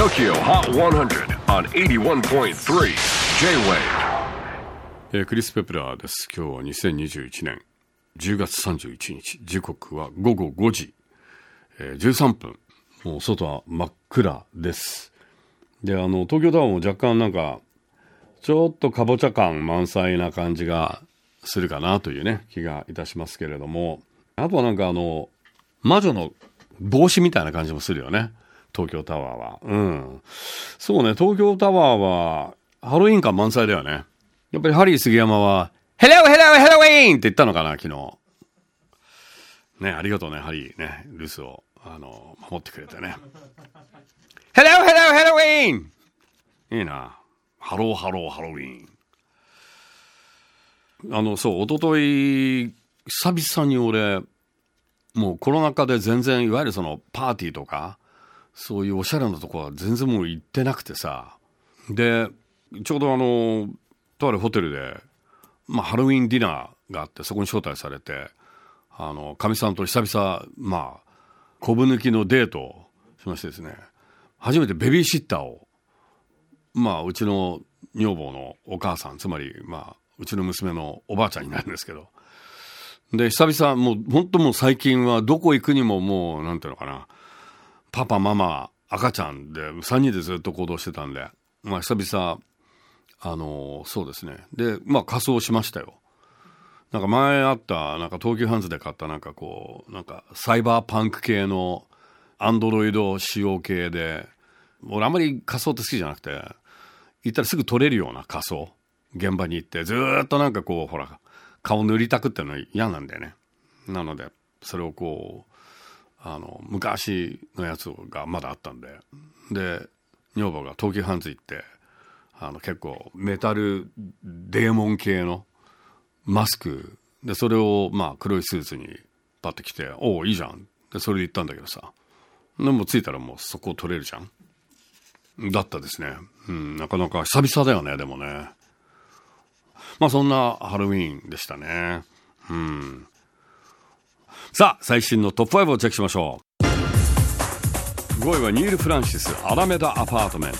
TOKYO HOT 100 on 81.3 J-WAVE えークリス・ペプラーです。今日は2021年10月31日。時刻は午後5時、えー13分。もう外は真っ暗です。で、あの、東京タワーも若干なんか、ちょっとかぼちゃ感満載な感じがするかなというね、気がいたしますけれども。あとはなんかあの、魔女の帽子みたいな感じもするよね。東京タワーは。うん。そうね、東京タワーは、ハロウィン感満載だよね。やっぱりハリー杉山は、 Hello hello Halloween って言ったのかな、昨日。ね、ありがとうね、ハリーね、留守を、あの、守ってくれてね。 Hello hello Halloween いいな。ハローハローハロウィーン。あの、そう、一昨日久々に俺、もうコロナ禍で全然、いわゆるそのパーティーとか、そういうおしゃれなとこは全然もう行ってなくてさ。で、ちょうどあの、とあるホテルで、まあ、ハロウィンディナーがあって、そこに招待されて、あの、かみさんと久々、まあ、こぶ抜きのデートをしましてですね、初めてベビーシッターを、まあ、うちの女房のお母さん、つまり、まあ、うちの娘のおばあちゃんになるんですけど、で、久々、もう、本当もう最近はどこ行くにももう、なんていうのかな、パパ、ママ、赤ちゃんで、3人でずっと行動してたんで、まあ、久々、あのそうですね。で、まあ、仮装しましたよ。なんか前あった、なんか東急ハンズで買った、なんかこう、なんかサイバーパンク系のアンドロイド仕様系で、俺あんまり仮装って好きじゃなくて、行ったらすぐ撮れるような仮装。現場に行って、ずっとなんかこう、ほら、顔塗りたくっての嫌なんだよね。なので、それをこう、あの、昔のやつがまだあったんで、で、女房が東急ハンズ行って、あの結構メタルデーモン系のマスク。でそれをまあ黒いスーツにパッて着て「おおいいじゃん」でそれで行ったんだけどさ。でも着いたらもうそこ取れるじゃん。だったですね、うん、なかなか久々だよねでもね。まあそんなハロウィーンでしたね。うん。さあ最新のトップ5をチェックしましょう。5位はニール・フランシスアラメダ・アパートメント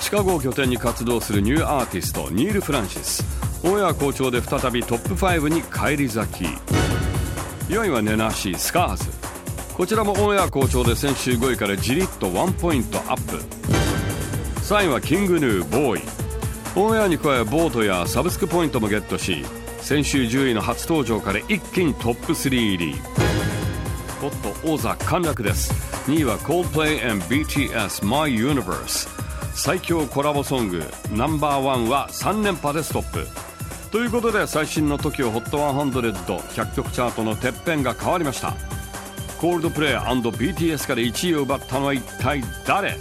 シカゴを拠点に活動するニューアーティストニール・フランシス。オンエア好調で再びトップ5に返り咲き。4位は Nenashi Scars。こちらもオンエア好調で先週5位からじりっとワンポイントアップ。3位は King Gnu BOY。オンエアに加え vote やサブスクポイントもゲットし先週10位の初登場から一気にトップ3入り。おっと王座陥落です。2位は Coldplay and BTS My Universe 最強コラボソングナンバーワンは3連覇でストップ。ということで最新の TOKIOHOT100100 曲チャートのてっぺんが変わりました。コールドプレイ &BTS から1位を奪ったのは一体誰？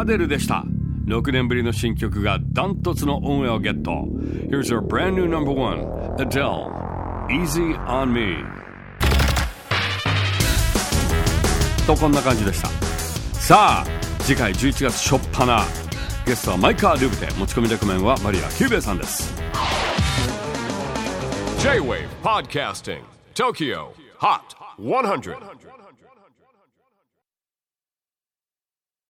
アデルでした。6年ぶりの新曲がダントツのオンエアをゲット。Here's our brand new number one Adele. Easy on Me. とこんな感じでした。さあ次回11月初っ端ゲストはマイカ・ルブテ持ち込みレコメンはマリア・キューベイさんです。J-WAVE PODCASTING TOKYO HOT 100